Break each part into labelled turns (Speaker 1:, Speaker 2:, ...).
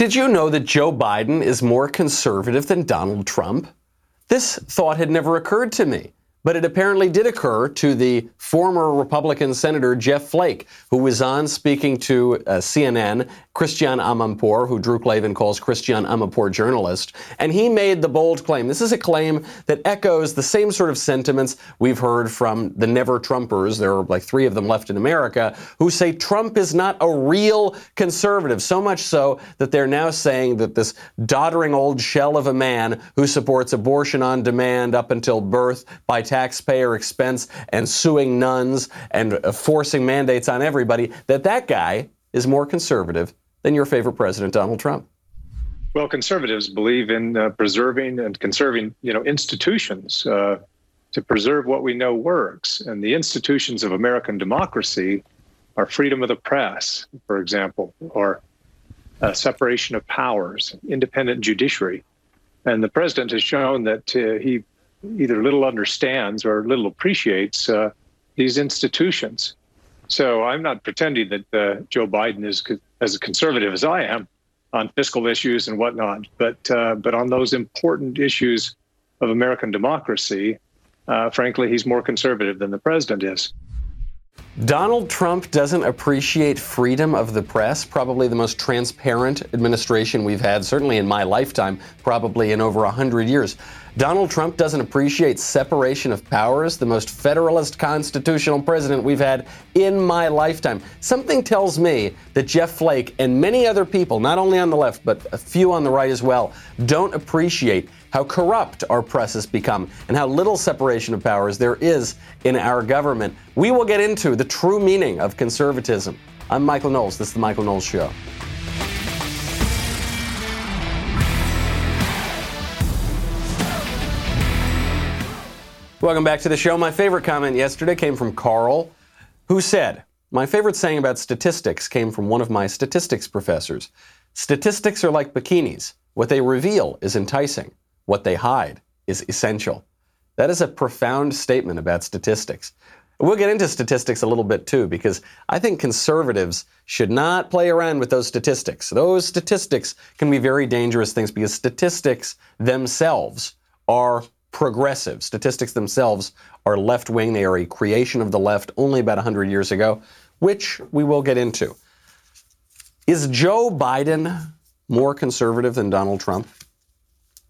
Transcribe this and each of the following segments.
Speaker 1: Did you know that Joe Biden is more conservative than Donald Trump? This thought had never occurred to me. But it apparently did occur to the former Republican Senator Jeff Flake, who was on speaking to uh, CNN, Christiane Amanpour, who Drew Klavan calls Christiane Amanpour journalist. And he made the bold claim. This is a claim that echoes the same sort of sentiments we've heard from the never Trumpers. There are like three of them left in America who say Trump is not a real conservative. So much so that they're now saying that this doddering old shell of a man who supports abortion on demand up until birth by taxpayer expense and suing nuns and uh, forcing mandates on everybody, that that guy is more conservative than your favorite president, Donald Trump.
Speaker 2: Well, conservatives believe in uh, preserving and conserving, you know, institutions uh, to preserve what we know works. And the institutions of American democracy are freedom of the press, for example, or uh, separation of powers, independent judiciary. And the president has shown that uh, he either little understands or little appreciates uh, these institutions. So I'm not pretending that uh, Joe Biden is co- as conservative as I am on fiscal issues and whatnot, but uh, but on those important issues of American democracy, uh, frankly, he's more conservative than the president is.
Speaker 1: Donald Trump doesn't appreciate freedom of the press, probably the most transparent administration we've had, certainly in my lifetime, probably in over 100 years. Donald Trump doesn't appreciate separation of powers, the most federalist constitutional president we've had in my lifetime. Something tells me that Jeff Flake and many other people, not only on the left, but a few on the right as well, don't appreciate how corrupt our press has become and how little separation of powers there is in our government. We will get into the true meaning of conservatism. I'm Michael Knowles. This is The Michael Knowles Show. Welcome back to the show. My favorite comment yesterday came from Carl, who said, My favorite saying about statistics came from one of my statistics professors. Statistics are like bikinis. What they reveal is enticing, what they hide is essential. That is a profound statement about statistics. We'll get into statistics a little bit too, because I think conservatives should not play around with those statistics. Those statistics can be very dangerous things because statistics themselves are progressive. Statistics themselves are left wing. They are a creation of the left only about 100 years ago, which we will get into. Is Joe Biden more conservative than Donald Trump?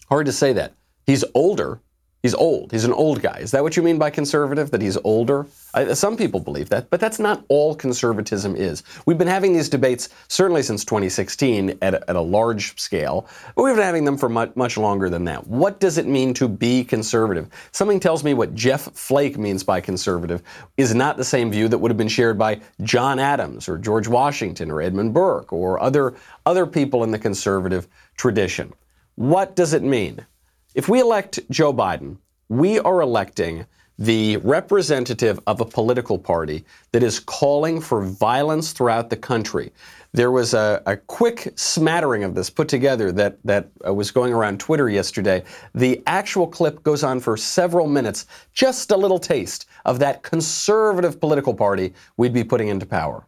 Speaker 1: Hard to say that. He's older, He's old. He's an old guy. Is that what you mean by conservative? That he's older? I, some people believe that, but that's not all conservatism is. We've been having these debates certainly since 2016 at a, at a large scale, but we've been having them for much, much longer than that. What does it mean to be conservative? Something tells me what Jeff Flake means by conservative is not the same view that would have been shared by John Adams or George Washington or Edmund Burke or other, other people in the conservative tradition. What does it mean? If we elect Joe Biden, we are electing the representative of a political party that is calling for violence throughout the country. There was a, a quick smattering of this put together that, that uh, was going around Twitter yesterday. The actual clip goes on for several minutes, just a little taste of that conservative political party we'd be putting into power.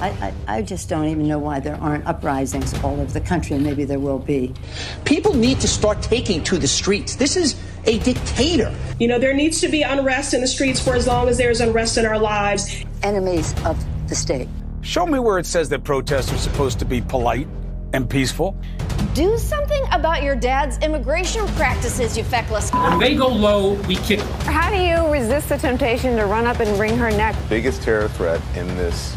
Speaker 3: I, I, I, just don't even know why there aren't uprisings all over the country, and maybe there will be.
Speaker 4: People need to start taking to the streets. This is a dictator.
Speaker 5: You know, there needs to be unrest in the streets for as long as there's unrest in our lives.
Speaker 3: Enemies of the state.
Speaker 6: Show me where it says that protests are supposed to be polite and peaceful.
Speaker 7: Do something about your dad's immigration practices, you feckless.
Speaker 8: When they go low, we kick.
Speaker 9: How do you resist the temptation to run up and wring her neck?
Speaker 10: Biggest terror threat in this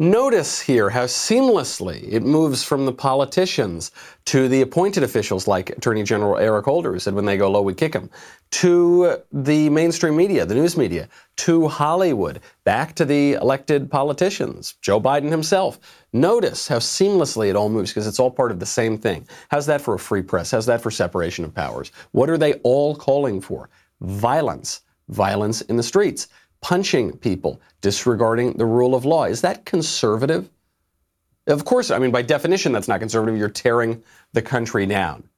Speaker 1: Notice here how seamlessly it moves from the politicians to the appointed officials like Attorney General Eric Holder, who said when they go low, we kick them, to the mainstream media, the news media, to Hollywood, back to the elected politicians, Joe Biden himself. Notice how seamlessly it all moves because it's all part of the same thing. How's that for a free press? How's that for separation of powers? What are they all calling for? Violence. Violence in the streets punching people, disregarding the rule of law. Is that conservative? Of course, I mean, by definition, that's not conservative. You're tearing the country down.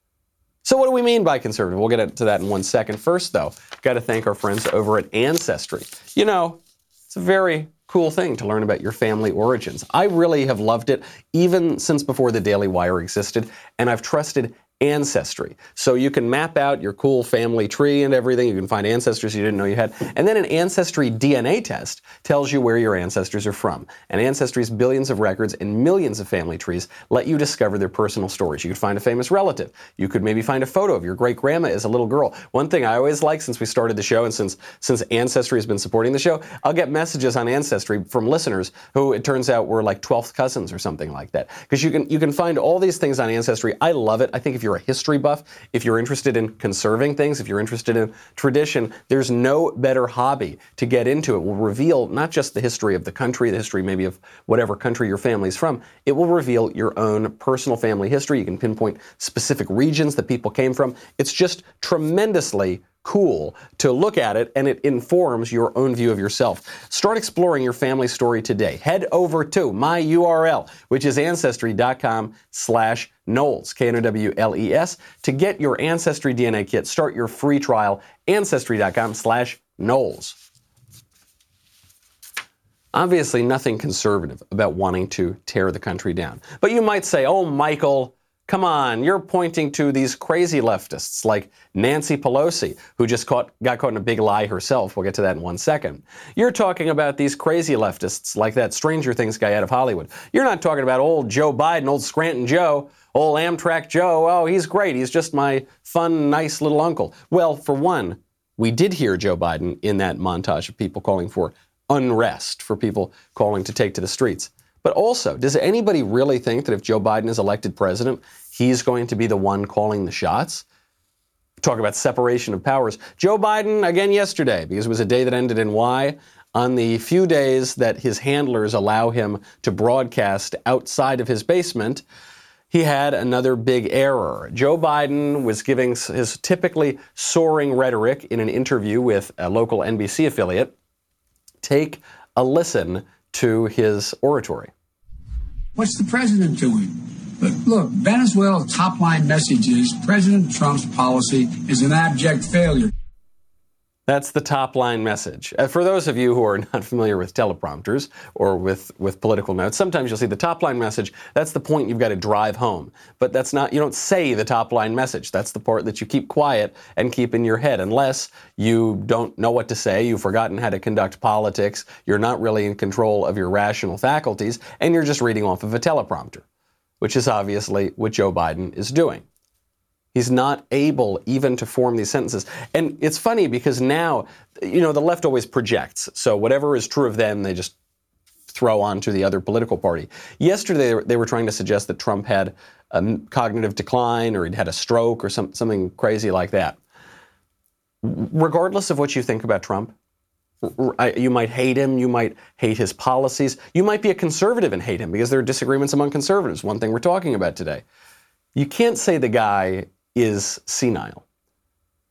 Speaker 1: So, what do we mean by conservative? We'll get to that in one second. First, though, got to thank our friends over at Ancestry. You know, it's a very cool thing to learn about your family origins. I really have loved it, even since before the Daily Wire existed, and I've trusted Ancestry. So you can map out your cool family tree and everything. You can find ancestors you didn't know you had. And then an Ancestry DNA test tells you where your ancestors are from. And Ancestry's billions of records and millions of family trees let you discover their personal stories. You could find a famous relative. You could maybe find a photo of your great grandma as a little girl. One thing I always like since we started the show and since since Ancestry has been supporting the show, I'll get messages on Ancestry from listeners who it turns out were like 12th cousins or something like that. Because you can you can find all these things on Ancestry. I love it. I think if you're you're a history buff, if you're interested in conserving things, if you're interested in tradition, there's no better hobby to get into. It will reveal not just the history of the country, the history maybe of whatever country your family's from, it will reveal your own personal family history. You can pinpoint specific regions that people came from. It's just tremendously cool to look at it and it informs your own view of yourself. Start exploring your family story today. Head over to my URL, which is ancestry.com slash Knowles, K-N-O-W-L-E-S, to get your Ancestry DNA kit. Start your free trial, ancestry.com slash Knowles. Obviously, nothing conservative about wanting to tear the country down. But you might say, oh, Michael, Come on, you're pointing to these crazy leftists like Nancy Pelosi, who just caught, got caught in a big lie herself. We'll get to that in one second. You're talking about these crazy leftists like that Stranger Things guy out of Hollywood. You're not talking about old Joe Biden, old Scranton Joe, old Amtrak Joe. Oh, he's great. He's just my fun, nice little uncle. Well, for one, we did hear Joe Biden in that montage of people calling for unrest, for people calling to take to the streets. But also, does anybody really think that if Joe Biden is elected president, he's going to be the one calling the shots? Talk about separation of powers. Joe Biden, again yesterday, because it was a day that ended in Y, on the few days that his handlers allow him to broadcast outside of his basement, he had another big error. Joe Biden was giving his typically soaring rhetoric in an interview with a local NBC affiliate. Take a listen to his oratory.
Speaker 11: What's the president doing? Look, Venezuela's top line message is President Trump's policy is an abject failure.
Speaker 1: That's the top line message. Uh, for those of you who are not familiar with teleprompters or with, with political notes, sometimes you'll see the top line message. That's the point you've got to drive home. But that's not, you don't say the top line message. That's the part that you keep quiet and keep in your head. Unless you don't know what to say, you've forgotten how to conduct politics, you're not really in control of your rational faculties, and you're just reading off of a teleprompter, which is obviously what Joe Biden is doing. He's not able even to form these sentences. And it's funny because now, you know, the left always projects. So whatever is true of them, they just throw onto the other political party. Yesterday, they were trying to suggest that Trump had a cognitive decline or he'd had a stroke or some, something crazy like that. Regardless of what you think about Trump, you might hate him, you might hate his policies, you might be a conservative and hate him because there are disagreements among conservatives, one thing we're talking about today. You can't say the guy is senile.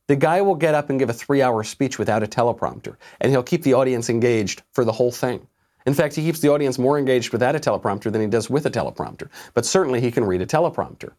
Speaker 1: The guy will get up and give a three hour speech without a teleprompter, and he'll keep the audience engaged for the whole thing. In fact, he keeps the audience more engaged without a teleprompter than he does with a teleprompter. But certainly he can read a teleprompter.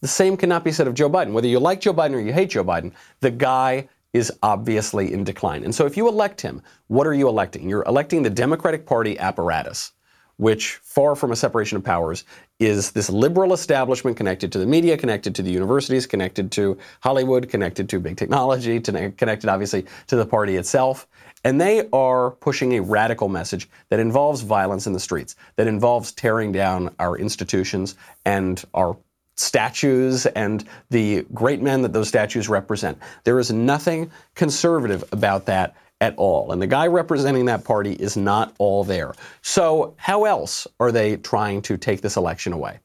Speaker 1: The same cannot be said of Joe Biden. Whether you like Joe Biden or you hate Joe Biden, the guy is obviously in decline. And so if you elect him, what are you electing? You're electing the Democratic Party apparatus which, far from a separation of powers, is this liberal establishment connected to the media, connected to the universities, connected to Hollywood, connected to big technology, connected obviously to the party itself. And they are pushing a radical message that involves violence in the streets, that involves tearing down our institutions and our statues and the great men that those statues represent. There is nothing conservative about that at all. And the guy representing that party is not all there. So, how else are they trying to take this election away?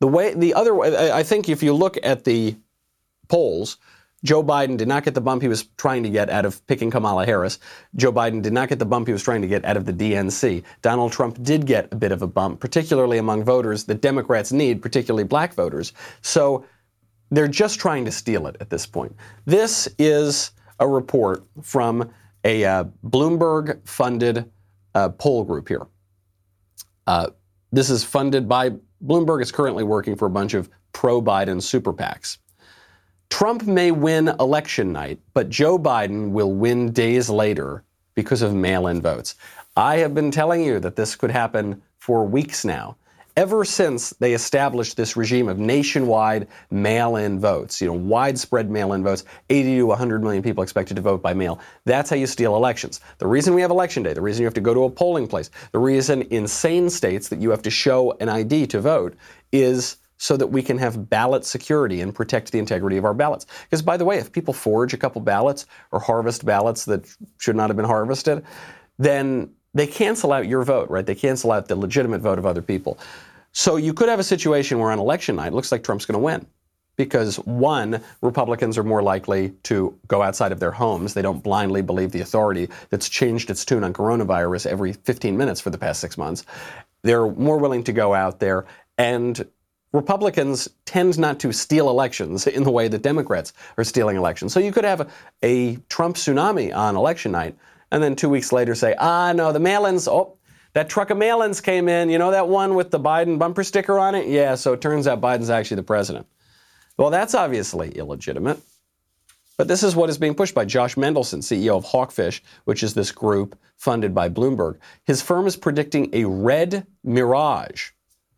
Speaker 1: The way, the other way, I think if you look at the polls, Joe Biden did not get the bump he was trying to get out of picking Kamala Harris. Joe Biden did not get the bump he was trying to get out of the DNC. Donald Trump did get a bit of a bump, particularly among voters that Democrats need, particularly black voters. So they're just trying to steal it at this point. This is a report from a uh, Bloomberg funded uh, poll group here. Uh, this is funded by Bloomberg, is currently working for a bunch of pro Biden super PACs. Trump may win election night, but Joe Biden will win days later because of mail in votes. I have been telling you that this could happen for weeks now. Ever since they established this regime of nationwide mail in votes, you know, widespread mail in votes, 80 to 100 million people expected to vote by mail. That's how you steal elections. The reason we have election day, the reason you have to go to a polling place, the reason in sane states that you have to show an ID to vote is so that we can have ballot security and protect the integrity of our ballots. Because, by the way, if people forge a couple ballots or harvest ballots that should not have been harvested, then they cancel out your vote, right? They cancel out the legitimate vote of other people. So you could have a situation where on election night, it looks like Trump's going to win. Because one, Republicans are more likely to go outside of their homes. They don't blindly believe the authority that's changed its tune on coronavirus every 15 minutes for the past six months. They're more willing to go out there and Republicans tend not to steal elections in the way that Democrats are stealing elections. So you could have a, a Trump tsunami on election night, and then two weeks later say, ah, no, the mail ins, oh, that truck of mail ins came in. You know that one with the Biden bumper sticker on it? Yeah, so it turns out Biden's actually the president. Well, that's obviously illegitimate. But this is what is being pushed by Josh Mendelsohn, CEO of Hawkfish, which is this group funded by Bloomberg. His firm is predicting a red mirage.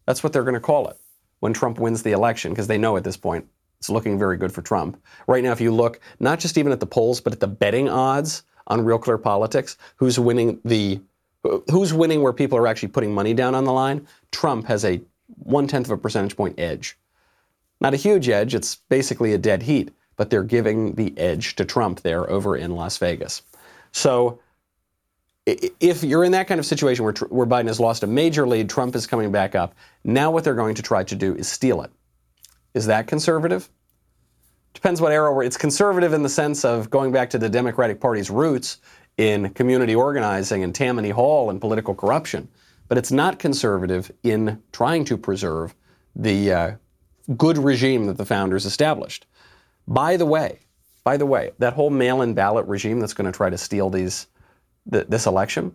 Speaker 1: That's what they're going to call it when Trump wins the election, because they know at this point it's looking very good for Trump. Right now, if you look not just even at the polls, but at the betting odds on Real Clear Politics, who's winning the who's winning where people are actually putting money down on the line, Trump has a one tenth of a percentage point edge. Not a huge edge, it's basically a dead heat, but they're giving the edge to Trump there over in Las Vegas. So if you're in that kind of situation where, where Biden has lost a major lead, Trump is coming back up, now what they're going to try to do is steal it. Is that conservative? Depends what era we're. It's conservative in the sense of going back to the Democratic Party's roots in community organizing and Tammany Hall and political corruption, but it's not conservative in trying to preserve the uh, good regime that the founders established. By the way, by the way, that whole mail-in ballot regime that's going to try to steal these th- this election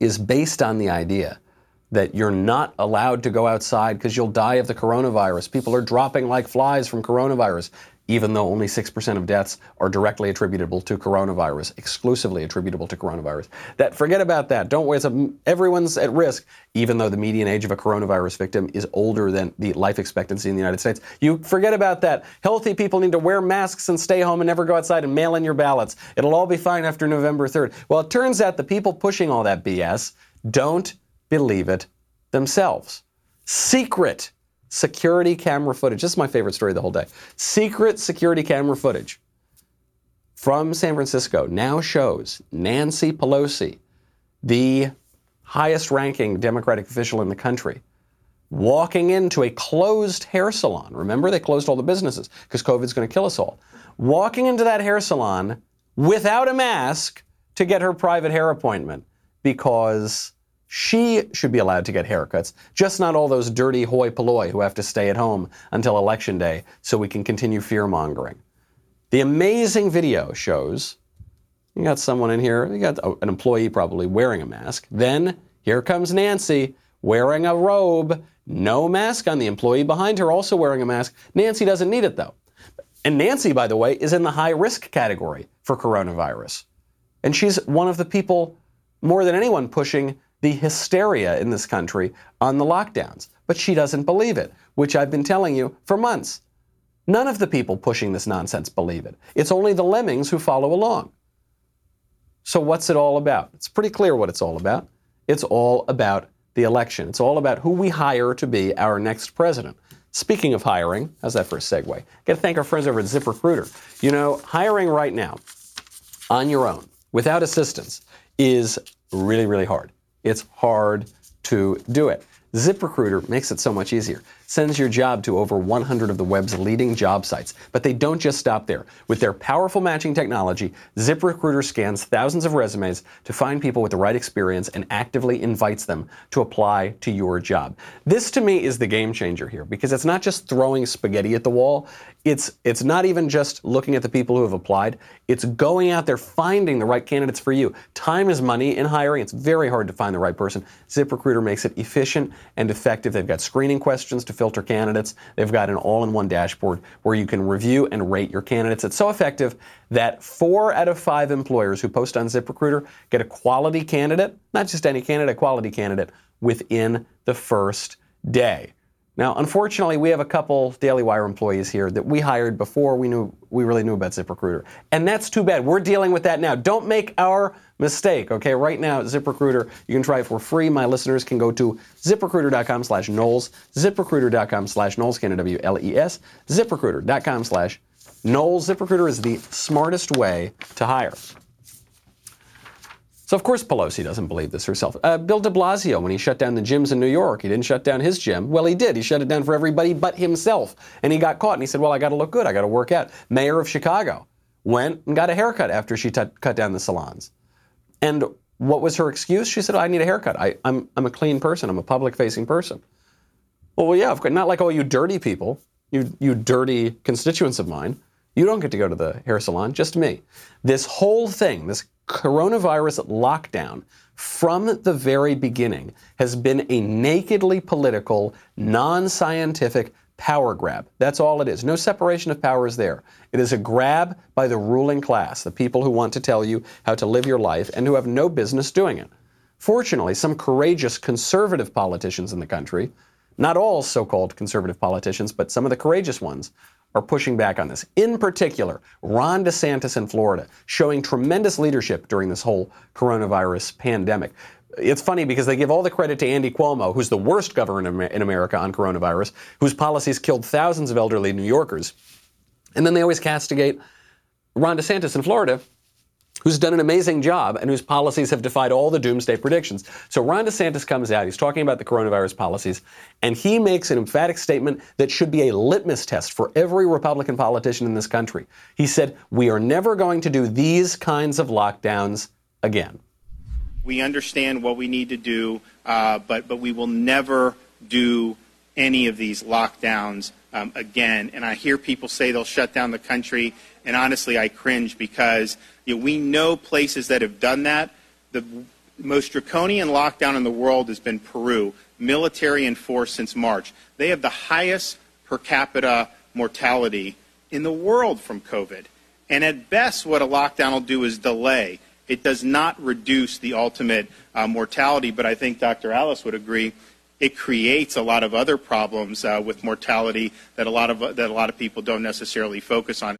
Speaker 1: is based on the idea that you're not allowed to go outside because you'll die of the coronavirus. People are dropping like flies from coronavirus, even though only 6% of deaths are directly attributable to coronavirus, exclusively attributable to coronavirus. That forget about that. Don't worry. A, everyone's at risk, even though the median age of a coronavirus victim is older than the life expectancy in the United States. You forget about that. Healthy people need to wear masks and stay home and never go outside and mail in your ballots. It'll all be fine after November 3rd. Well, it turns out the people pushing all that BS don't believe it themselves. Secret security camera footage. This is my favorite story of the whole day. Secret security camera footage from San Francisco now shows Nancy Pelosi, the highest ranking Democratic official in the country, walking into a closed hair salon. Remember, they closed all the businesses because COVID's going to kill us all. Walking into that hair salon without a mask to get her private hair appointment because she should be allowed to get haircuts, just not all those dirty hoi polloi who have to stay at home until election day so we can continue fear mongering. The amazing video shows you got someone in here, you got an employee probably wearing a mask. Then here comes Nancy wearing a robe, no mask on the employee behind her also wearing a mask. Nancy doesn't need it though. And Nancy, by the way, is in the high risk category for coronavirus. And she's one of the people more than anyone pushing the hysteria in this country on the lockdowns. But she doesn't believe it, which I've been telling you for months. None of the people pushing this nonsense believe it. It's only the lemmings who follow along. So, what's it all about? It's pretty clear what it's all about. It's all about the election. It's all about who we hire to be our next president. Speaking of hiring, how's that for a segue? Got to thank our friends over at ZipRecruiter. You know, hiring right now on your own without assistance is really, really hard. It's hard to do it. ZipRecruiter makes it so much easier. Sends your job to over 100 of the web's leading job sites. But they don't just stop there. With their powerful matching technology, ZipRecruiter scans thousands of resumes to find people with the right experience and actively invites them to apply to your job. This to me is the game changer here because it's not just throwing spaghetti at the wall. It's it's not even just looking at the people who have applied. It's going out there finding the right candidates for you. Time is money in hiring. It's very hard to find the right person. ZipRecruiter makes it efficient and effective. They've got screening questions to filter candidates. They've got an all-in-one dashboard where you can review and rate your candidates. It's so effective that 4 out of 5 employers who post on ZipRecruiter get a quality candidate, not just any candidate, a quality candidate within the first day. Now, unfortunately, we have a couple Daily Wire employees here that we hired before we knew we really knew about ZipRecruiter, and that's too bad. We're dealing with that now. Don't make our mistake, okay? Right now, at ZipRecruiter, you can try it for free. My listeners can go to ZipRecruiter.com/Knowles, ZipRecruiter.com/Knowles, K-N-W-L-E-S, ZipRecruiter.com/Knowles. ZipRecruiter is the smartest way to hire. So, of course, Pelosi doesn't believe this herself. Uh, Bill de Blasio, when he shut down the gyms in New York, he didn't shut down his gym. Well, he did. He shut it down for everybody but himself. And he got caught and he said, Well, I got to look good. I got to work out. Mayor of Chicago went and got a haircut after she t- cut down the salons. And what was her excuse? She said, oh, I need a haircut. I, I'm, I'm a clean person. I'm a public facing person. Well, well, yeah, of course. Not like all you dirty people, you, you dirty constituents of mine. You don't get to go to the hair salon, just me. This whole thing, this coronavirus lockdown from the very beginning has been a nakedly political, non scientific power grab. That's all it is. No separation of powers there. It is a grab by the ruling class, the people who want to tell you how to live your life and who have no business doing it. Fortunately, some courageous conservative politicians in the country, not all so called conservative politicians, but some of the courageous ones, are pushing back on this. In particular, Ron DeSantis in Florida, showing tremendous leadership during this whole coronavirus pandemic. It's funny because they give all the credit to Andy Cuomo, who's the worst governor in America on coronavirus, whose policies killed thousands of elderly New Yorkers. And then they always castigate Ron DeSantis in Florida, who's done an amazing job and whose policies have defied all the doomsday predictions. So Ron DeSantis comes out, he's talking about the coronavirus policies, and he makes an emphatic statement that should be a litmus test for every Republican politician in this country. He said, We are never going to do these kinds of lockdowns again.
Speaker 12: We understand what we need to do, uh, but, but we will never do any of these lockdowns um, again. And I hear people say they'll shut down the country, and honestly, I cringe because you know, we know places that have done that. The most draconian lockdown in the world has been Peru, military enforced since March. They have the highest per capita mortality in the world from COVID. And at best, what a lockdown will do is delay. It does not reduce the ultimate uh, mortality, but I think Dr. Atlas would agree it creates a lot of other problems uh, with mortality that a lot of that a lot of people don't necessarily focus on.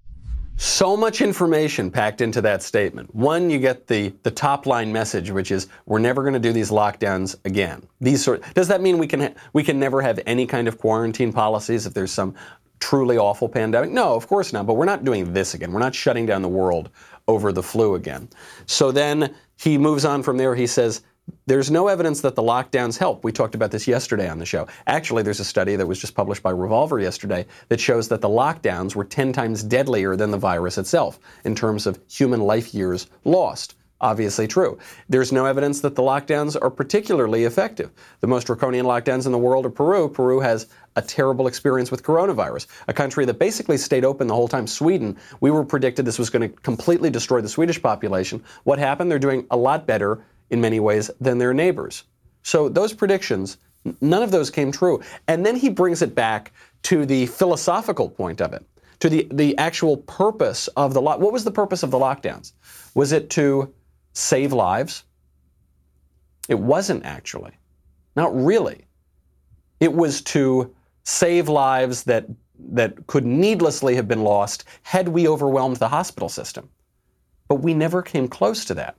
Speaker 1: So much information packed into that statement. One, you get the, the top line message, which is we're never going to do these lockdowns again. These sort. Does that mean we can ha- we can never have any kind of quarantine policies if there's some truly awful pandemic? No, of course not. But we're not doing this again. We're not shutting down the world over the flu again. So then he moves on from there. He says there's no evidence that the lockdowns help. We talked about this yesterday on the show. Actually, there's a study that was just published by Revolver yesterday that shows that the lockdowns were 10 times deadlier than the virus itself in terms of human life years lost. Obviously true. There's no evidence that the lockdowns are particularly effective. The most draconian lockdowns in the world are Peru. Peru has a terrible experience with coronavirus, a country that basically stayed open the whole time. Sweden, we were predicted this was going to completely destroy the Swedish population. What happened? They're doing a lot better in many ways than their neighbors. So those predictions, none of those came true. And then he brings it back to the philosophical point of it, to the, the actual purpose of the lock. What was the purpose of the lockdowns? Was it to save lives? It wasn't actually. Not really. It was to save lives that, that could needlessly have been lost had we overwhelmed the hospital system. But we never came close to that.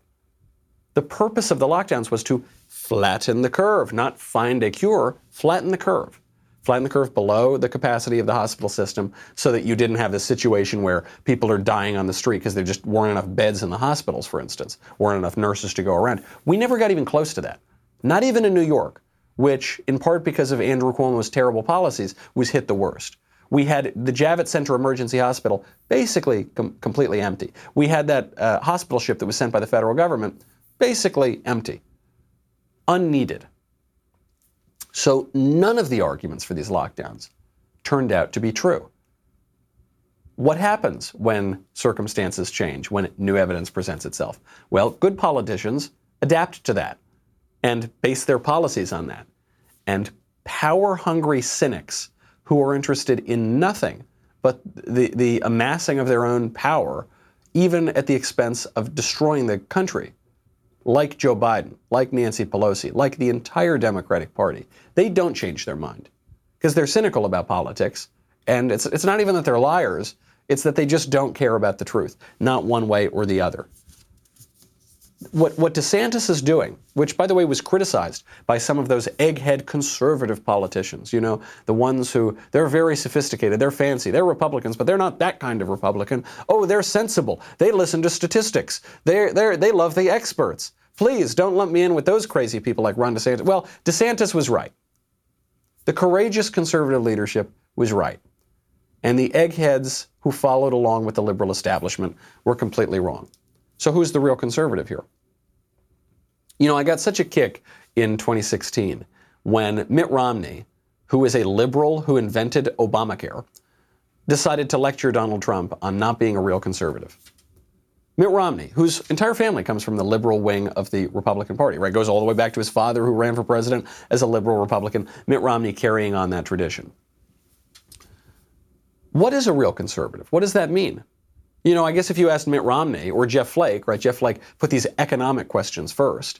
Speaker 1: The purpose of the lockdowns was to flatten the curve, not find a cure, flatten the curve. flatten the curve below the capacity of the hospital system so that you didn't have this situation where people are dying on the street because there just weren't enough beds in the hospitals, for instance, weren't enough nurses to go around. We never got even close to that. Not even in New York, which, in part because of Andrew Cuomo's terrible policies, was hit the worst. We had the Javits Center Emergency Hospital basically com- completely empty. We had that uh, hospital ship that was sent by the federal government basically empty, unneeded. So none of the arguments for these lockdowns turned out to be true. What happens when circumstances change, when new evidence presents itself? Well, good politicians adapt to that and base their policies on that. And power hungry cynics who are interested in nothing but the, the amassing of their own power, even at the expense of destroying the country, like Joe Biden, like Nancy Pelosi, like the entire Democratic Party, they don't change their mind because they're cynical about politics. And it's, it's not even that they're liars, it's that they just don't care about the truth, not one way or the other what, what DeSantis is doing, which, by the way, was criticized by some of those egghead conservative politicians, you know, the ones who they're very sophisticated, they're fancy, they're Republicans, but they're not that kind of Republican. Oh, they're sensible. They listen to statistics. They're, they're, they love the experts. Please don't lump me in with those crazy people like Ron DeSantis. Well, DeSantis was right. The courageous conservative leadership was right. And the eggheads who followed along with the liberal establishment were completely wrong. So who's the real conservative here? You know, I got such a kick in 2016 when Mitt Romney, who is a liberal who invented Obamacare, decided to lecture Donald Trump on not being a real conservative. Mitt Romney, whose entire family comes from the liberal wing of the Republican Party, right? Goes all the way back to his father who ran for president as a liberal Republican, Mitt Romney carrying on that tradition. What is a real conservative? What does that mean? You know, I guess if you asked Mitt Romney or Jeff Flake, right? Jeff Flake put these economic questions first.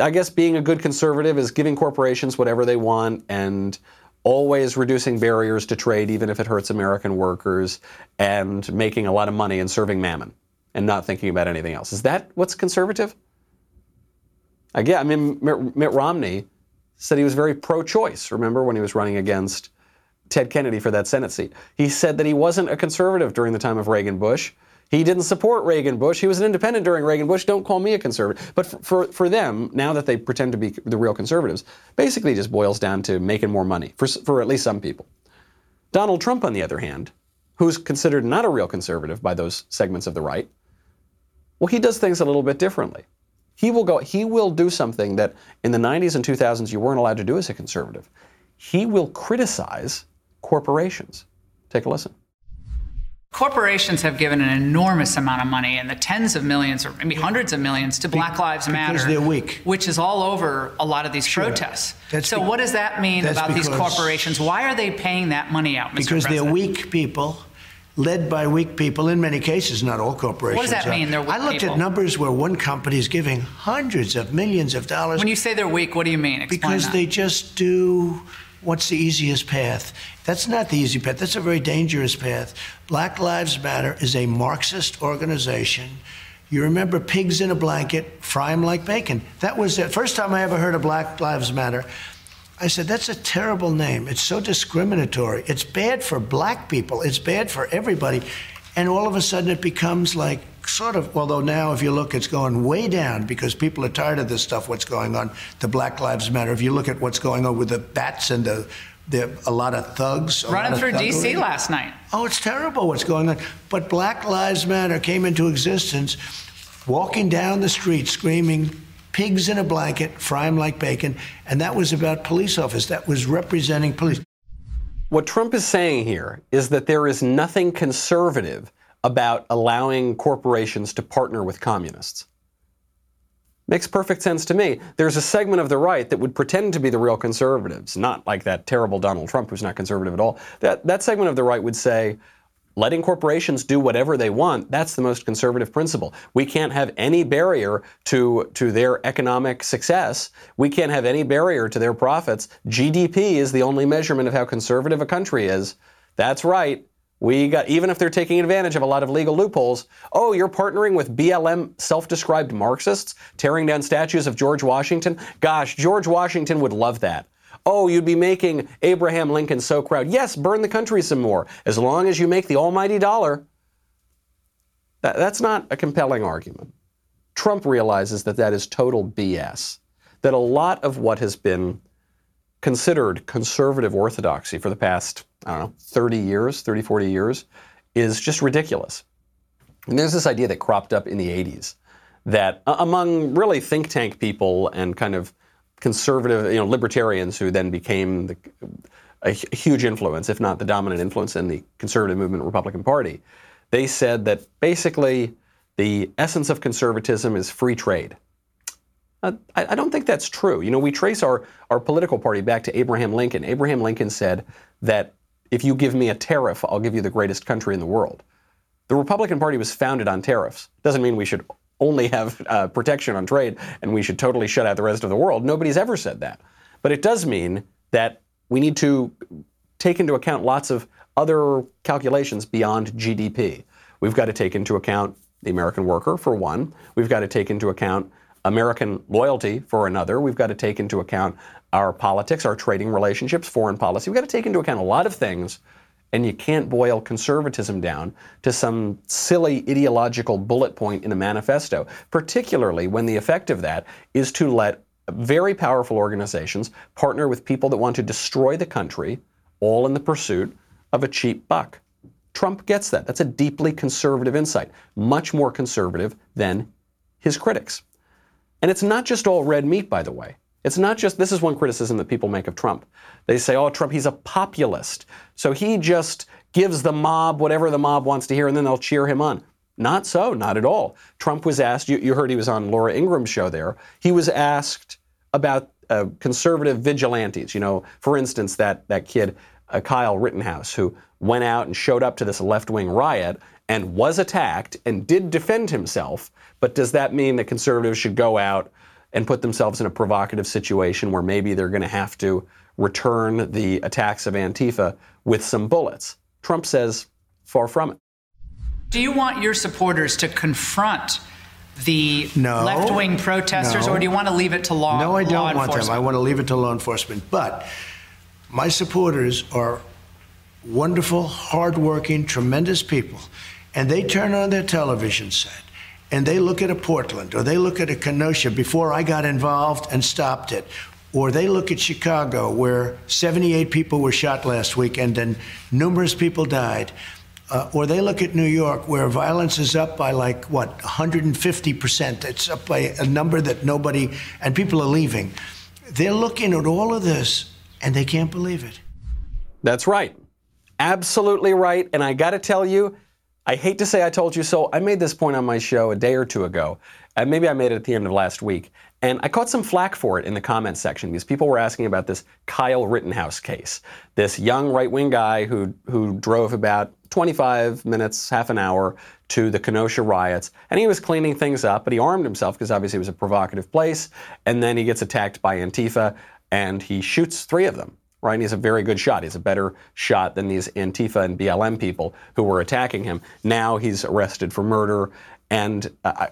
Speaker 1: I guess being a good conservative is giving corporations whatever they want and always reducing barriers to trade, even if it hurts American workers, and making a lot of money and serving mammon and not thinking about anything else. Is that what's conservative? I get. I mean, Mitt Romney said he was very pro-choice. Remember when he was running against Ted Kennedy for that Senate seat. He said that he wasn't a conservative during the time of Reagan Bush. He didn't support Reagan Bush. He was an independent during Reagan Bush. Don't call me a conservative. But for, for, for them, now that they pretend to be the real conservatives, basically just boils down to making more money for, for at least some people. Donald Trump, on the other hand, who's considered not a real conservative by those segments of the right, well, he does things a little bit differently. He will go, he will do something that in the 90s and 2000s you weren't allowed to do as a conservative. He will criticize corporations. Take a listen.
Speaker 13: Corporations have given an enormous amount of money in the tens of millions or maybe hundreds of millions to Black Lives Matter.
Speaker 14: Because they're weak.
Speaker 13: Which is all over a lot of these sure. protests. That's so, be- what does that mean about these corporations? Why are they paying that money out, Mr.
Speaker 14: Because
Speaker 13: President?
Speaker 14: they're weak people. Led by weak people, in many cases, not all corporations.
Speaker 13: What does that
Speaker 14: are.
Speaker 13: mean? They're weak
Speaker 14: I looked
Speaker 13: people?
Speaker 14: at numbers where one company is giving hundreds of millions of dollars.
Speaker 13: When you say they're weak, what do you mean? Explain
Speaker 14: because
Speaker 13: that.
Speaker 14: they just do what's the easiest path? That's not the easy path. That's a very dangerous path. Black Lives Matter is a Marxist organization. You remember pigs in a blanket, fry them like bacon. That was the first time I ever heard of Black Lives Matter. I said, that's a terrible name. It's so discriminatory. It's bad for black people. It's bad for everybody. And all of a sudden it becomes like sort of, although now if you look, it's going way down because people are tired of this stuff, what's going on, the Black Lives Matter. If you look at what's going on with the bats and the, the a lot of thugs.
Speaker 13: Running through D.C. last night.
Speaker 14: Oh, it's terrible what's going on. But Black Lives Matter came into existence walking down the street screaming, pigs in a blanket, fry them like bacon. And that was about police officers. That was representing police.
Speaker 1: What Trump is saying here is that there is nothing conservative about allowing corporations to partner with communists. Makes perfect sense to me. There's a segment of the right that would pretend to be the real conservatives, not like that terrible Donald Trump who's not conservative at all. That, that segment of the right would say, letting corporations do whatever they want, that's the most conservative principle. We can't have any barrier to, to their economic success. We can't have any barrier to their profits. GDP is the only measurement of how conservative a country is. That's right. We got, even if they're taking advantage of a lot of legal loopholes, oh, you're partnering with BLM self described Marxists, tearing down statues of George Washington? Gosh, George Washington would love that. Oh, you'd be making Abraham Lincoln so proud. Yes, burn the country some more, as long as you make the almighty dollar. That, that's not a compelling argument. Trump realizes that that is total BS, that a lot of what has been considered conservative orthodoxy for the past, I don't know, 30 years, 30, 40 years, is just ridiculous. And there's this idea that cropped up in the 80s that uh, among really think tank people and kind of conservative, you know, libertarians who then became the, a huge influence, if not the dominant influence in the conservative movement Republican Party, they said that basically the essence of conservatism is free trade. Uh, I, I, don't think that's true. You know, we trace our, our political party back to Abraham Lincoln. Abraham Lincoln said that if you give me a tariff, I'll give you the greatest country in the world. The Republican Party was founded on tariffs. Doesn't mean we should only have uh, protection on trade and we should totally shut out the rest of the world. Nobody's ever said that. But it does mean that we need to take into account lots of other calculations beyond GDP. We've got to take into account the American worker, for one. We've got to take into account American loyalty, for another. We've got to take into account our politics, our trading relationships, foreign policy. We've got to take into account a lot of things, and you can't boil conservatism down to some silly ideological bullet point in a manifesto, particularly when the effect of that is to let very powerful organizations partner with people that want to destroy the country, all in the pursuit of a cheap buck. Trump gets that. That's a deeply conservative insight, much more conservative than his critics. And it's not just all red meat, by the way. It's not just, this is one criticism that people make of Trump. They say, oh, Trump, he's a populist. So he just gives the mob whatever the mob wants to hear and then they'll cheer him on. Not so, not at all. Trump was asked, you, you heard he was on Laura Ingraham's show there, he was asked about uh, conservative vigilantes. You know, for instance, that, that kid, uh, Kyle Rittenhouse, who went out and showed up to this left wing riot and was attacked and did defend himself. But does that mean that conservatives should go out and put themselves in a provocative situation where maybe they're going to have to return the attacks of Antifa with some bullets? Trump says far from it.
Speaker 13: Do you want your supporters to confront the
Speaker 14: no,
Speaker 13: left wing protesters,
Speaker 14: no.
Speaker 13: or do you want to leave it to law? Enforcement?
Speaker 14: No, I don't
Speaker 13: want
Speaker 14: them. I want to leave it to law enforcement. But my supporters are wonderful, hardworking, tremendous people, and they turn on their television set and they look at a Portland or they look at a Kenosha before I got involved and stopped it, or they look at Chicago where 78 people were shot last weekend and numerous people died. Uh, or they look at New York, where violence is up by like what 150 percent. It's up by a number that nobody and people are leaving. They're looking at all of this and they can't believe it.
Speaker 1: That's right. Absolutely right. And I got to tell you, I hate to say I told you so. I made this point on my show a day or two ago, and maybe I made it at the end of last week. And I caught some flack for it in the comments section because people were asking about this Kyle Rittenhouse case. This young right wing guy who, who drove about 25 minutes, half an hour to the Kenosha riots. And he was cleaning things up, but he armed himself because obviously it was a provocative place. And then he gets attacked by Antifa and he shoots three of them right? He's a very good shot. He's a better shot than these Antifa and BLM people who were attacking him. Now he's arrested for murder. And uh,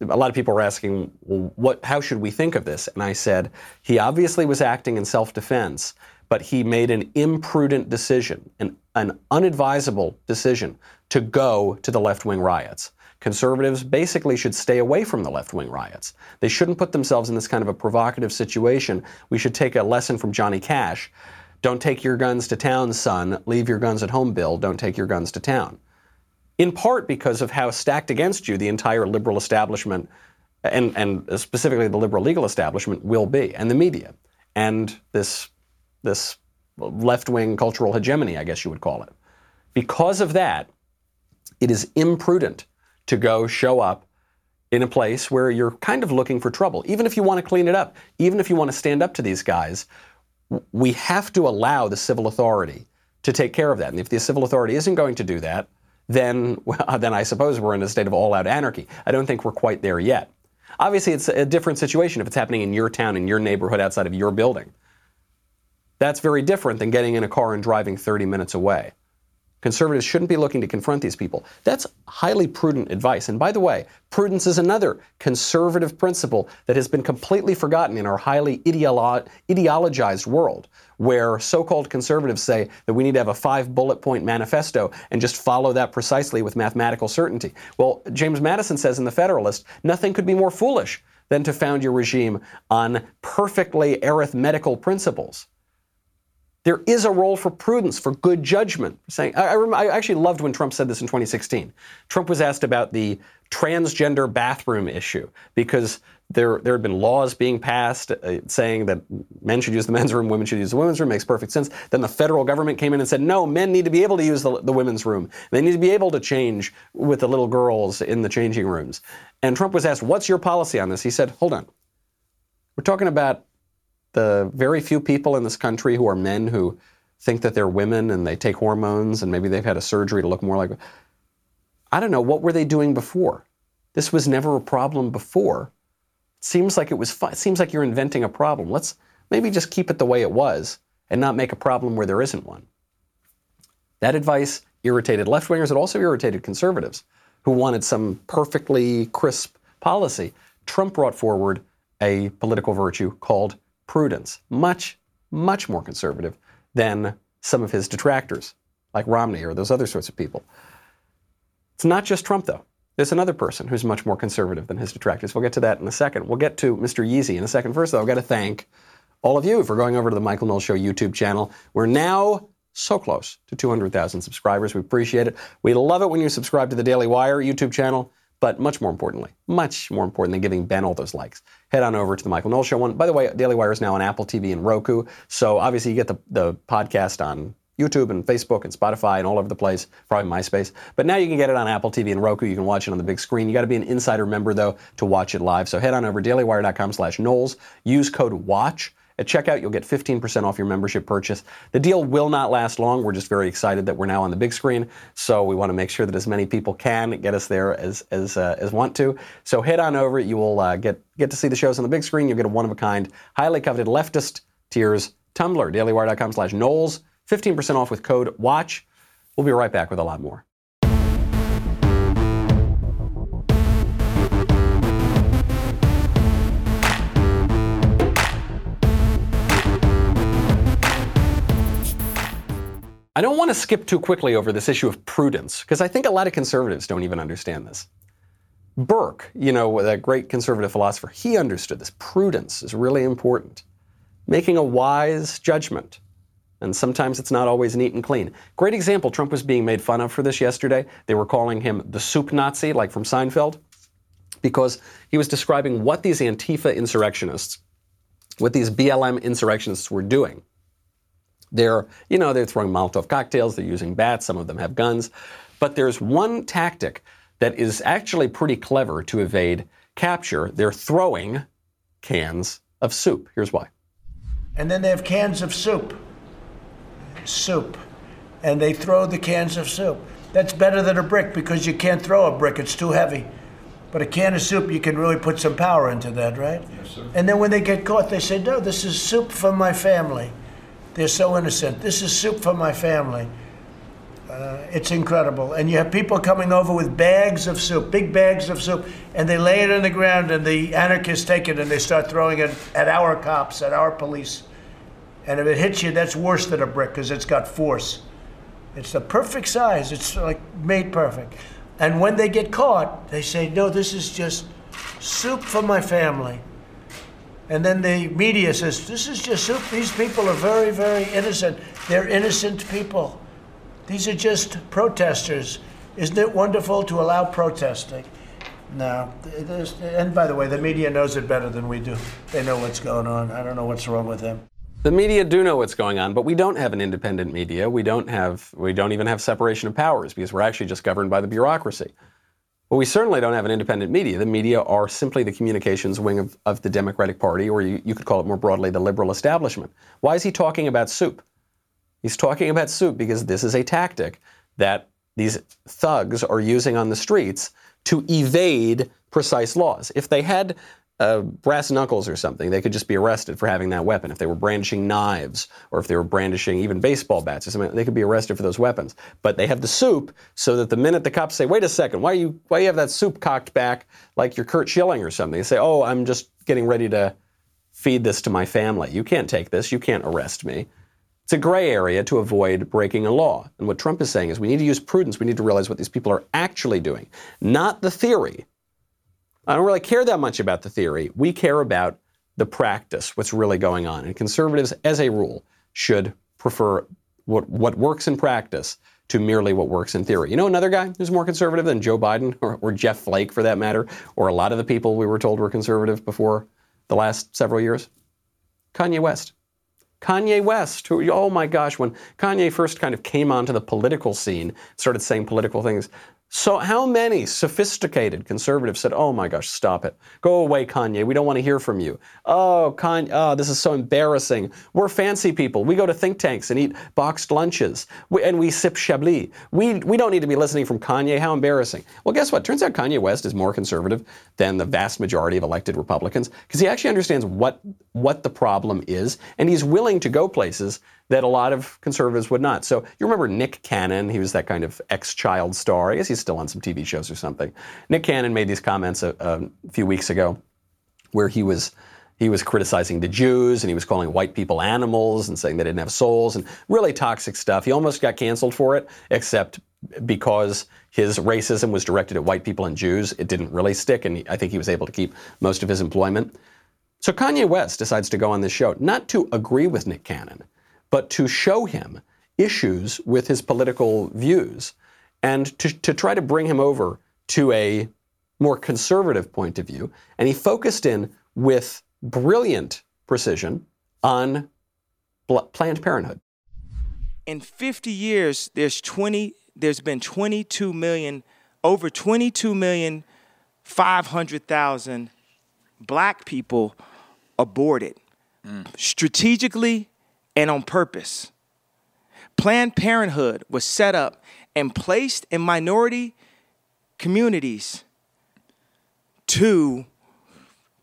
Speaker 1: a lot of people were asking, well, what, how should we think of this? And I said, he obviously was acting in self defense, but he made an imprudent decision, an, an unadvisable decision to go to the left wing riots conservatives basically should stay away from the left wing riots. They shouldn't put themselves in this kind of a provocative situation. We should take a lesson from Johnny Cash. Don't take your guns to town, son. Leave your guns at home, Bill. Don't take your guns to town. In part because of how stacked against you the entire liberal establishment, and, and specifically the liberal legal establishment, will be, and the media, and this, this left wing cultural hegemony, I guess you would call it. Because of that, it is imprudent to go show up in a place where you're kind of looking for trouble. Even if you want to clean it up, even if you want to stand up to these guys, we have to allow the civil authority to take care of that. And if the civil authority isn't going to do that, then, well, then I suppose we're in a state of all out anarchy. I don't think we're quite there yet. Obviously, it's a different situation if it's happening in your town, in your neighborhood, outside of your building. That's very different than getting in a car and driving 30 minutes away Conservatives shouldn't be looking to confront these people. That's highly prudent advice. And by the way, prudence is another conservative principle that has been completely forgotten in our highly ideolo- ideologized world, where so called conservatives say that we need to have a five bullet point manifesto and just follow that precisely with mathematical certainty. Well, James Madison says in The Federalist nothing could be more foolish than to found your regime on perfectly arithmetical principles. There is a role for prudence, for good judgment. Saying, I, I, I, actually loved when Trump said this in 2016. Trump was asked about the transgender bathroom issue because there, there had been laws being passed uh, saying that men should use the men's room, women should use the women's room. Makes perfect sense. Then the federal government came in and said, no, men need to be able to use the, the women's room. They need to be able to change with the little girls in the changing rooms. And Trump was asked, what's your policy on this? He said, hold on. We're talking about the very few people in this country who are men who think that they're women and they take hormones and maybe they've had a surgery to look more like. I don't know. What were they doing before? This was never a problem before. It seems like it was. It seems like you're inventing a problem. Let's maybe just keep it the way it was and not make a problem where there isn't one. That advice irritated left wingers. It also irritated conservatives who wanted some perfectly crisp policy. Trump brought forward a political virtue called prudence, much, much more conservative than some of his detractors, like Romney or those other sorts of people. It's not just Trump, though. There's another person who's much more conservative than his detractors. We'll get to that in a second. We'll get to Mr. Yeezy in a second. First, though, I've got to thank all of you for going over to the Michael Knowles Show YouTube channel. We're now so close to 200,000 subscribers. We appreciate it. We love it when you subscribe to the Daily Wire YouTube channel. But much more importantly, much more important than giving Ben all those likes, head on over to the Michael Knowles Show one. By the way, Daily Wire is now on Apple TV and Roku. So obviously you get the, the podcast on YouTube and Facebook and Spotify and all over the place, probably MySpace. But now you can get it on Apple TV and Roku. You can watch it on the big screen. You got to be an insider member though to watch it live. So head on over dailywire.com slash Knowles. Use code WATCH at checkout, you'll get 15% off your membership purchase. The deal will not last long. We're just very excited that we're now on the big screen, so we want to make sure that as many people can get us there as as uh, as want to. So head on over. You will uh, get get to see the shows on the big screen. You'll get a one of a kind, highly coveted leftist tears tumbler. DailyWire.com/knowles. 15% off with code WATCH. We'll be right back with a lot more. I don't want to skip too quickly over this issue of prudence, because I think a lot of conservatives don't even understand this. Burke, you know, that great conservative philosopher, he understood this. Prudence is really important. Making a wise judgment. And sometimes it's not always neat and clean. Great example Trump was being made fun of for this yesterday. They were calling him the soup Nazi, like from Seinfeld, because he was describing what these Antifa insurrectionists, what these BLM insurrectionists were doing. They're, you know, they're throwing Molotov cocktails, they're using bats, some of them have guns. But there's one tactic that is actually pretty clever to evade capture. They're throwing cans of soup. Here's why.
Speaker 14: And then they have cans of soup. Soup. And they throw the cans of soup. That's better than a brick because you can't throw a brick, it's too heavy. But a can of soup, you can really put some power into that, right?
Speaker 6: Yes, sir.
Speaker 14: And then when they get caught, they say, No, this is soup for my family. They're so innocent. This is soup for my family. Uh, it's incredible. And you have people coming over with bags of soup, big bags of soup, and they lay it on the ground, and the anarchists take it and they start throwing it at our cops, at our police. And if it hits you, that's worse than a brick because it's got force. It's the perfect size. It's like made perfect. And when they get caught, they say, no, this is just soup for my family. And then the media says, this is just. These people are very, very innocent. They're innocent people. These are just protesters. Isn't it wonderful to allow protesting? No. And by the way, the media knows it better than we do. They know what's going on. I don't know what's wrong with them.
Speaker 1: The media do know what's going on, but we don't have an independent media. We don't have we don't even have separation of powers because we're actually just governed by the bureaucracy. But we certainly don't have an independent media. The media are simply the communications wing of, of the Democratic Party, or you, you could call it more broadly the liberal establishment. Why is he talking about soup? He's talking about soup because this is a tactic that these thugs are using on the streets to evade precise laws. If they had uh, brass knuckles or something, they could just be arrested for having that weapon. If they were brandishing knives or if they were brandishing even baseball bats or something, they could be arrested for those weapons. But they have the soup so that the minute the cops say, "Wait a second, why you why you have that soup cocked back like you're Curt Schilling or something?" They say, "Oh, I'm just getting ready to feed this to my family. You can't take this. You can't arrest me." It's a gray area to avoid breaking a law. And what Trump is saying is we need to use prudence. We need to realize what these people are actually doing, not the theory. I don't really care that much about the theory. We care about the practice, what's really going on. And conservatives, as a rule, should prefer what, what works in practice to merely what works in theory. You know another guy who's more conservative than Joe Biden or, or Jeff Flake, for that matter, or a lot of the people we were told were conservative before the last several years? Kanye West. Kanye West, who, oh my gosh, when Kanye first kind of came onto the political scene, started saying political things, so, how many sophisticated conservatives said, "Oh my gosh, stop it! Go away, Kanye. We don't want to hear from you." Oh, Kanye, oh, this is so embarrassing. We're fancy people. We go to think tanks and eat boxed lunches, we, and we sip Chablis. We we don't need to be listening from Kanye. How embarrassing! Well, guess what? Turns out Kanye West is more conservative than the vast majority of elected Republicans because he actually understands what what the problem is, and he's willing to go places that a lot of conservatives would not. So you remember Nick Cannon? He was that kind of ex-child star. I guess he's still on some TV shows or something. Nick Cannon made these comments a, a few weeks ago, where he was he was criticizing the Jews and he was calling white people animals and saying they didn't have souls and really toxic stuff. He almost got canceled for it, except because his racism was directed at white people and Jews. It didn't really stick, and I think he was able to keep most of his employment. So Kanye West decides to go on this show, not to agree with Nick Cannon, but to show him issues with his political views and to, to try to bring him over to a more conservative point of view. And he focused in with brilliant precision on Planned Parenthood.
Speaker 15: In 50 years, there's 20, there's been 22 million, over 22 million, 500,000 black people aborted. Mm. Strategically, and on purpose. Planned Parenthood was set up and placed in minority communities to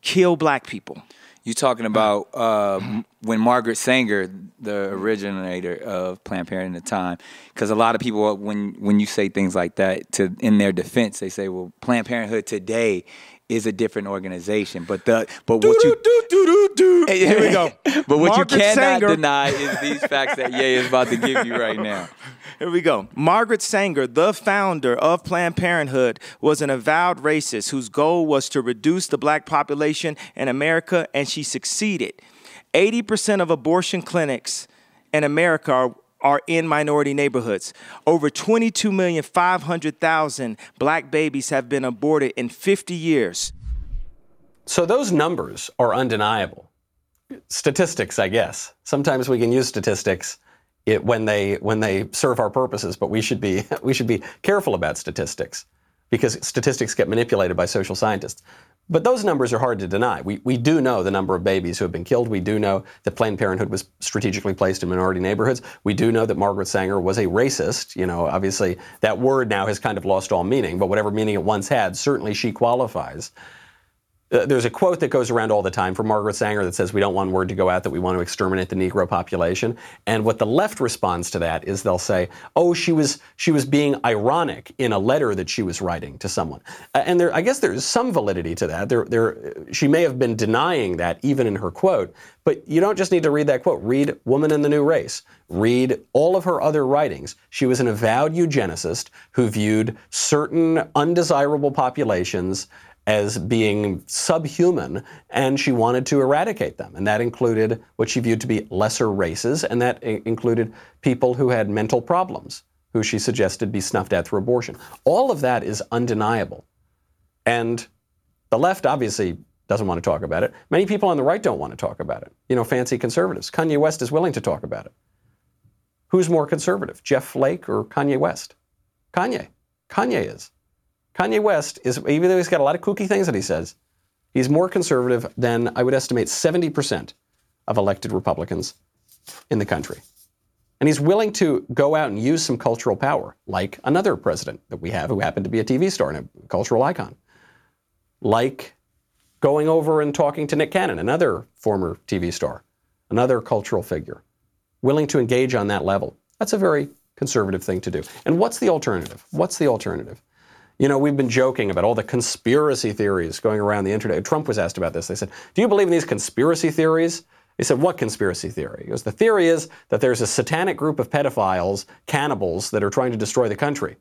Speaker 15: kill black people.
Speaker 16: You talking about uh, when Margaret Sanger, the originator of Planned Parenthood at the time, because a lot of people, when when you say things like that, to in their defense, they say, "Well, Planned Parenthood today is a different organization. But the but what you
Speaker 15: do do do do here we go.
Speaker 16: but what Margaret you cannot Sanger. deny is these facts that Ye is about to give you right now.
Speaker 15: Here we go. Margaret Sanger, the founder of Planned Parenthood, was an avowed racist whose goal was to reduce the black population in America, and she succeeded. 80% of abortion clinics in America are are in minority neighborhoods. Over 22,500,000 black babies have been aborted in 50 years.
Speaker 1: So those numbers are undeniable. Statistics, I guess. Sometimes we can use statistics it, when they when they serve our purposes, but we should be we should be careful about statistics because statistics get manipulated by social scientists. But those numbers are hard to deny. We, we do know the number of babies who have been killed. We do know that Planned Parenthood was strategically placed in minority neighborhoods. We do know that Margaret Sanger was a racist. You know, obviously that word now has kind of lost all meaning, but whatever meaning it once had, certainly she qualifies. Uh, there's a quote that goes around all the time from Margaret Sanger that says, We don't want word to go out that we want to exterminate the Negro population. And what the left responds to that is they'll say, Oh, she was, she was being ironic in a letter that she was writing to someone. Uh, and there, I guess there's some validity to that. There, there, she may have been denying that even in her quote, but you don't just need to read that quote. Read Woman in the New Race. Read all of her other writings. She was an avowed eugenicist who viewed certain undesirable populations as being subhuman, and she wanted to eradicate them. And that included what she viewed to be lesser races, and that included people who had mental problems, who she suggested be snuffed out through abortion. All of that is undeniable. And the left obviously doesn't want to talk about it. Many people on the right don't want to talk about it. You know, fancy conservatives. Kanye West is willing to talk about it. Who's more conservative, Jeff Flake or Kanye West? Kanye. Kanye is. Kanye West is, even though he's got a lot of kooky things that he says, he's more conservative than I would estimate 70% of elected Republicans in the country. And he's willing to go out and use some cultural power, like another president that we have who happened to be a TV star and a cultural icon, like going over and talking to Nick Cannon, another former TV star, another cultural figure, willing to engage on that level. That's a very conservative thing to do. And what's the alternative? What's the alternative? You know, we've been joking about all the conspiracy theories going around the internet. Trump was asked about this. They said, Do you believe in these conspiracy theories? He said, What conspiracy theory? He goes, The theory is that there's a satanic group of pedophiles, cannibals, that are trying to destroy the country.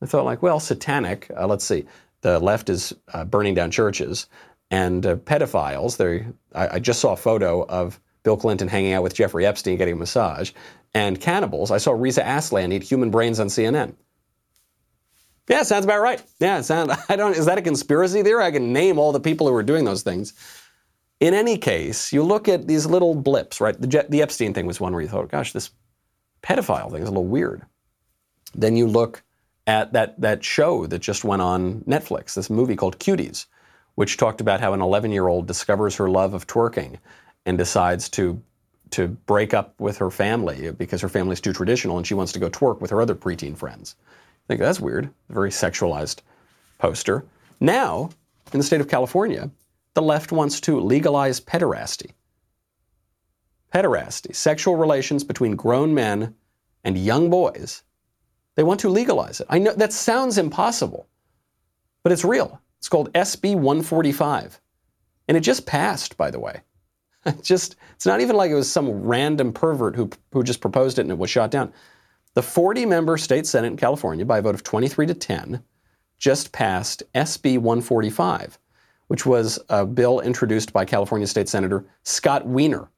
Speaker 1: I thought, like, well, satanic, uh, let's see. The left is uh, burning down churches, and uh, pedophiles, I, I just saw a photo of Bill Clinton hanging out with Jeffrey Epstein getting a massage, and cannibals. I saw Reza Aslan eat human brains on CNN. Yeah, sounds about right. Yeah, sound. I don't. Is that a conspiracy theory? I can name all the people who are doing those things. In any case, you look at these little blips, right? The, the Epstein thing was one where you thought, gosh, this pedophile thing is a little weird. Then you look at that, that show that just went on Netflix, this movie called Cuties, which talked about how an 11 year old discovers her love of twerking and decides to, to break up with her family because her family's too traditional and she wants to go twerk with her other preteen friends. Think that's weird. Very sexualized poster. Now, in the state of California, the left wants to legalize pederasty. Pederasty, sexual relations between grown men and young boys. They want to legalize it. I know that sounds impossible, but it's real. It's called SB 145. And it just passed, by the way. Just it's not even like it was some random pervert who who just proposed it and it was shot down. The 40 member state senate in California by a vote of 23 to 10 just passed SB 145 which was a bill introduced by California State Senator Scott Wiener.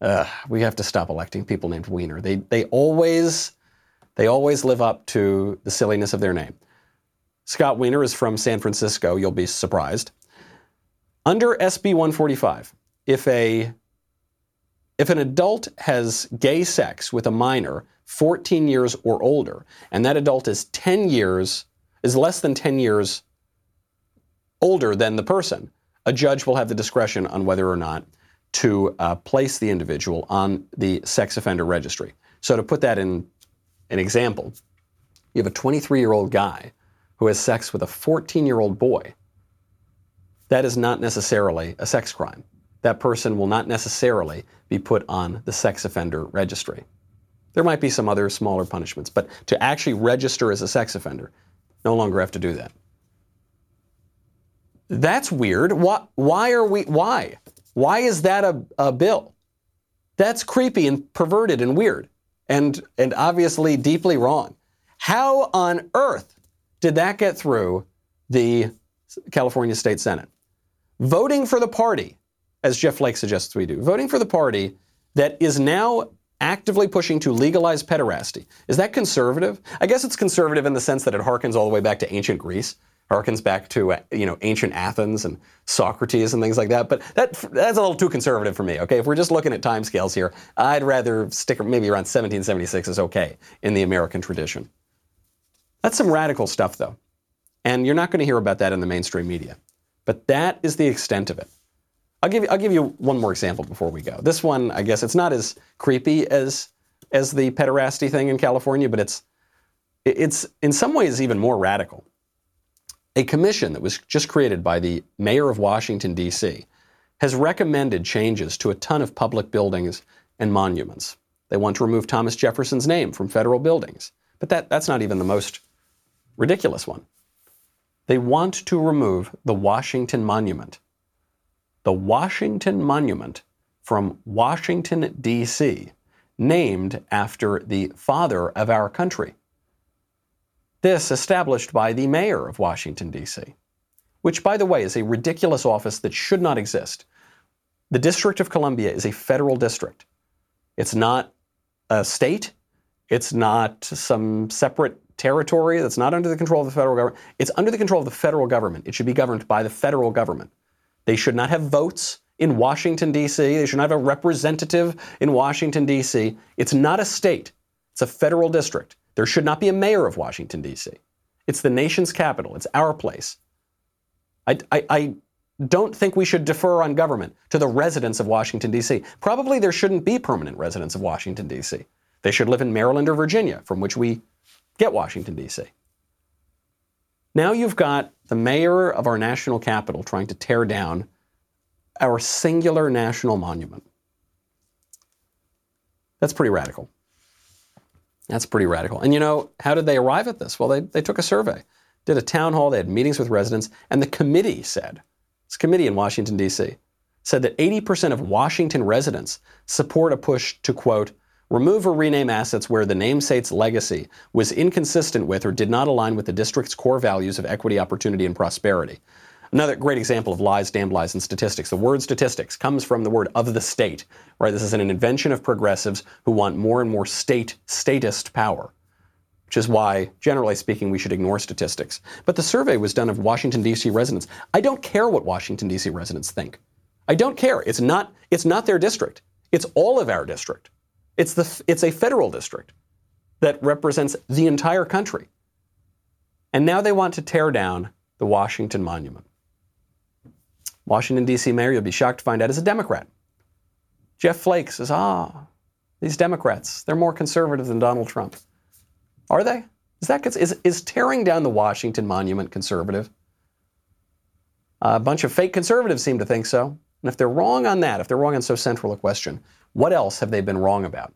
Speaker 1: Uh, we have to stop electing people named Wiener. They, they, always, they always live up to the silliness of their name. Scott Wiener is from San Francisco. You'll be surprised. Under SB 145, if, a, if an adult has gay sex with a minor 14 years or older, and that adult is 10 years, is less than 10 years older than the person, a judge will have the discretion on whether or not to uh, place the individual on the sex offender registry. So, to put that in an example, you have a 23 year old guy who has sex with a 14 year old boy. That is not necessarily a sex crime. That person will not necessarily be put on the sex offender registry. There might be some other smaller punishments, but to actually register as a sex offender, no longer have to do that. That's weird. Why, why are we, why? Why is that a, a bill? That's creepy and perverted and weird and, and obviously deeply wrong. How on earth did that get through the California State Senate? Voting for the party, as Jeff Flake suggests we do, voting for the party that is now actively pushing to legalize pederasty. Is that conservative? I guess it's conservative in the sense that it harkens all the way back to ancient Greece harkens back to uh, you know ancient Athens and Socrates and things like that. But that that's a little too conservative for me. Okay, if we're just looking at timescales here, I'd rather stick maybe around 1776 is okay in the American tradition. That's some radical stuff though, and you're not going to hear about that in the mainstream media. But that is the extent of it. I'll give you, I'll give you one more example before we go. This one, I guess, it's not as creepy as as the pederasty thing in California, but it's it's in some ways even more radical. A commission that was just created by the mayor of Washington, D.C., has recommended changes to a ton of public buildings and monuments. They want to remove Thomas Jefferson's name from federal buildings. But that, that's not even the most ridiculous one. They want to remove the Washington Monument. The Washington Monument from Washington, D.C., named after the father of our country. This established by the mayor of Washington, D.C., which, by the way, is a ridiculous office that should not exist. The District of Columbia is a federal district. It's not a state. It's not some separate territory that's not under the control of the federal government. It's under the control of the federal government. It should be governed by the federal government. They should not have votes in Washington, D.C. They should not have a representative in Washington, D.C. It's not a state, it's a federal district. There should not be a mayor of Washington, D.C. It's the nation's capital, it's our place. I, I, I don't think we should defer on government to the residents of Washington, D.C. Probably there shouldn't be permanent residents of Washington, D.C. They should live in Maryland or Virginia, from which we get Washington, D.C. Now you've got the mayor of our national capital trying to tear down our singular national monument. That's pretty radical. That's pretty radical. And you know, how did they arrive at this? Well, they, they took a survey, did a town hall, they had meetings with residents, and the committee said, this committee in Washington, D.C., said that 80% of Washington residents support a push to, quote, remove or rename assets where the namesake's legacy was inconsistent with or did not align with the district's core values of equity, opportunity, and prosperity. Another great example of lies, damned lies, and statistics. The word statistics comes from the word of the state, right? This is an invention of progressives who want more and more state, statist power, which is why, generally speaking, we should ignore statistics. But the survey was done of Washington, D.C. residents. I don't care what Washington, D.C. residents think. I don't care. It's not, it's not their district. It's all of our district. It's, the, it's a federal district that represents the entire country. And now they want to tear down the Washington Monument. Washington, D.C. mayor, you'll be shocked to find out, is a Democrat. Jeff Flake says, ah, these Democrats, they're more conservative than Donald Trump. Are they? Is, that, is, is tearing down the Washington Monument conservative? A bunch of fake conservatives seem to think so. And if they're wrong on that, if they're wrong on so central a question, what else have they been wrong about?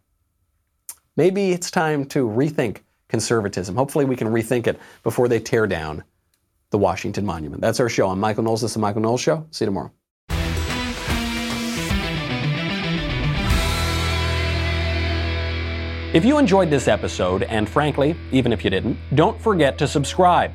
Speaker 1: Maybe it's time to rethink conservatism. Hopefully, we can rethink it before they tear down the Washington Monument. That's our show. I'm Michael Knowles. This is the Michael Knowles Show. See you tomorrow. If you enjoyed this episode, and frankly, even if you didn't, don't forget to subscribe.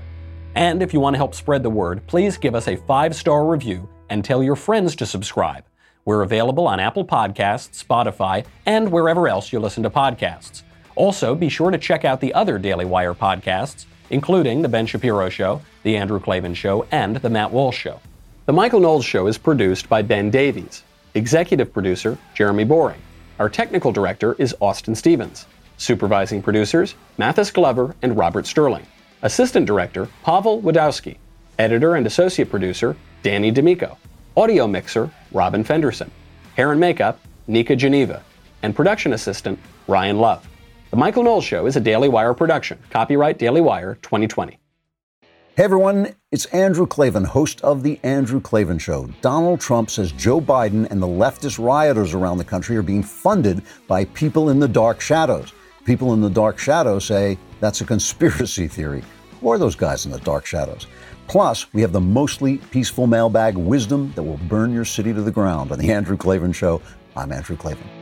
Speaker 1: And if you want to help spread the word, please give us a five star review and tell your friends to subscribe. We're available on Apple Podcasts, Spotify, and wherever else you listen to podcasts. Also, be sure to check out the other Daily Wire podcasts including The Ben Shapiro Show, The Andrew Klavan Show, and The Matt Walsh Show. The Michael Knowles Show is produced by Ben Davies. Executive producer, Jeremy Boring. Our technical director is Austin Stevens. Supervising producers, Mathis Glover and Robert Sterling. Assistant director, Pavel Wadowski. Editor and associate producer, Danny D'Amico. Audio mixer, Robin Fenderson. Hair and makeup, Nika Geneva. And production assistant, Ryan Love. The Michael Knowles Show is a Daily Wire production. Copyright Daily Wire 2020.
Speaker 17: Hey everyone, it's Andrew Klavan, host of The Andrew Klavan Show. Donald Trump says Joe Biden and the leftist rioters around the country are being funded by people in the dark shadows. People in the dark shadows say that's a conspiracy theory, or those guys in the dark shadows. Plus, we have the mostly peaceful mailbag wisdom that will burn your city to the ground on The Andrew Klavan Show. I'm Andrew Klavan.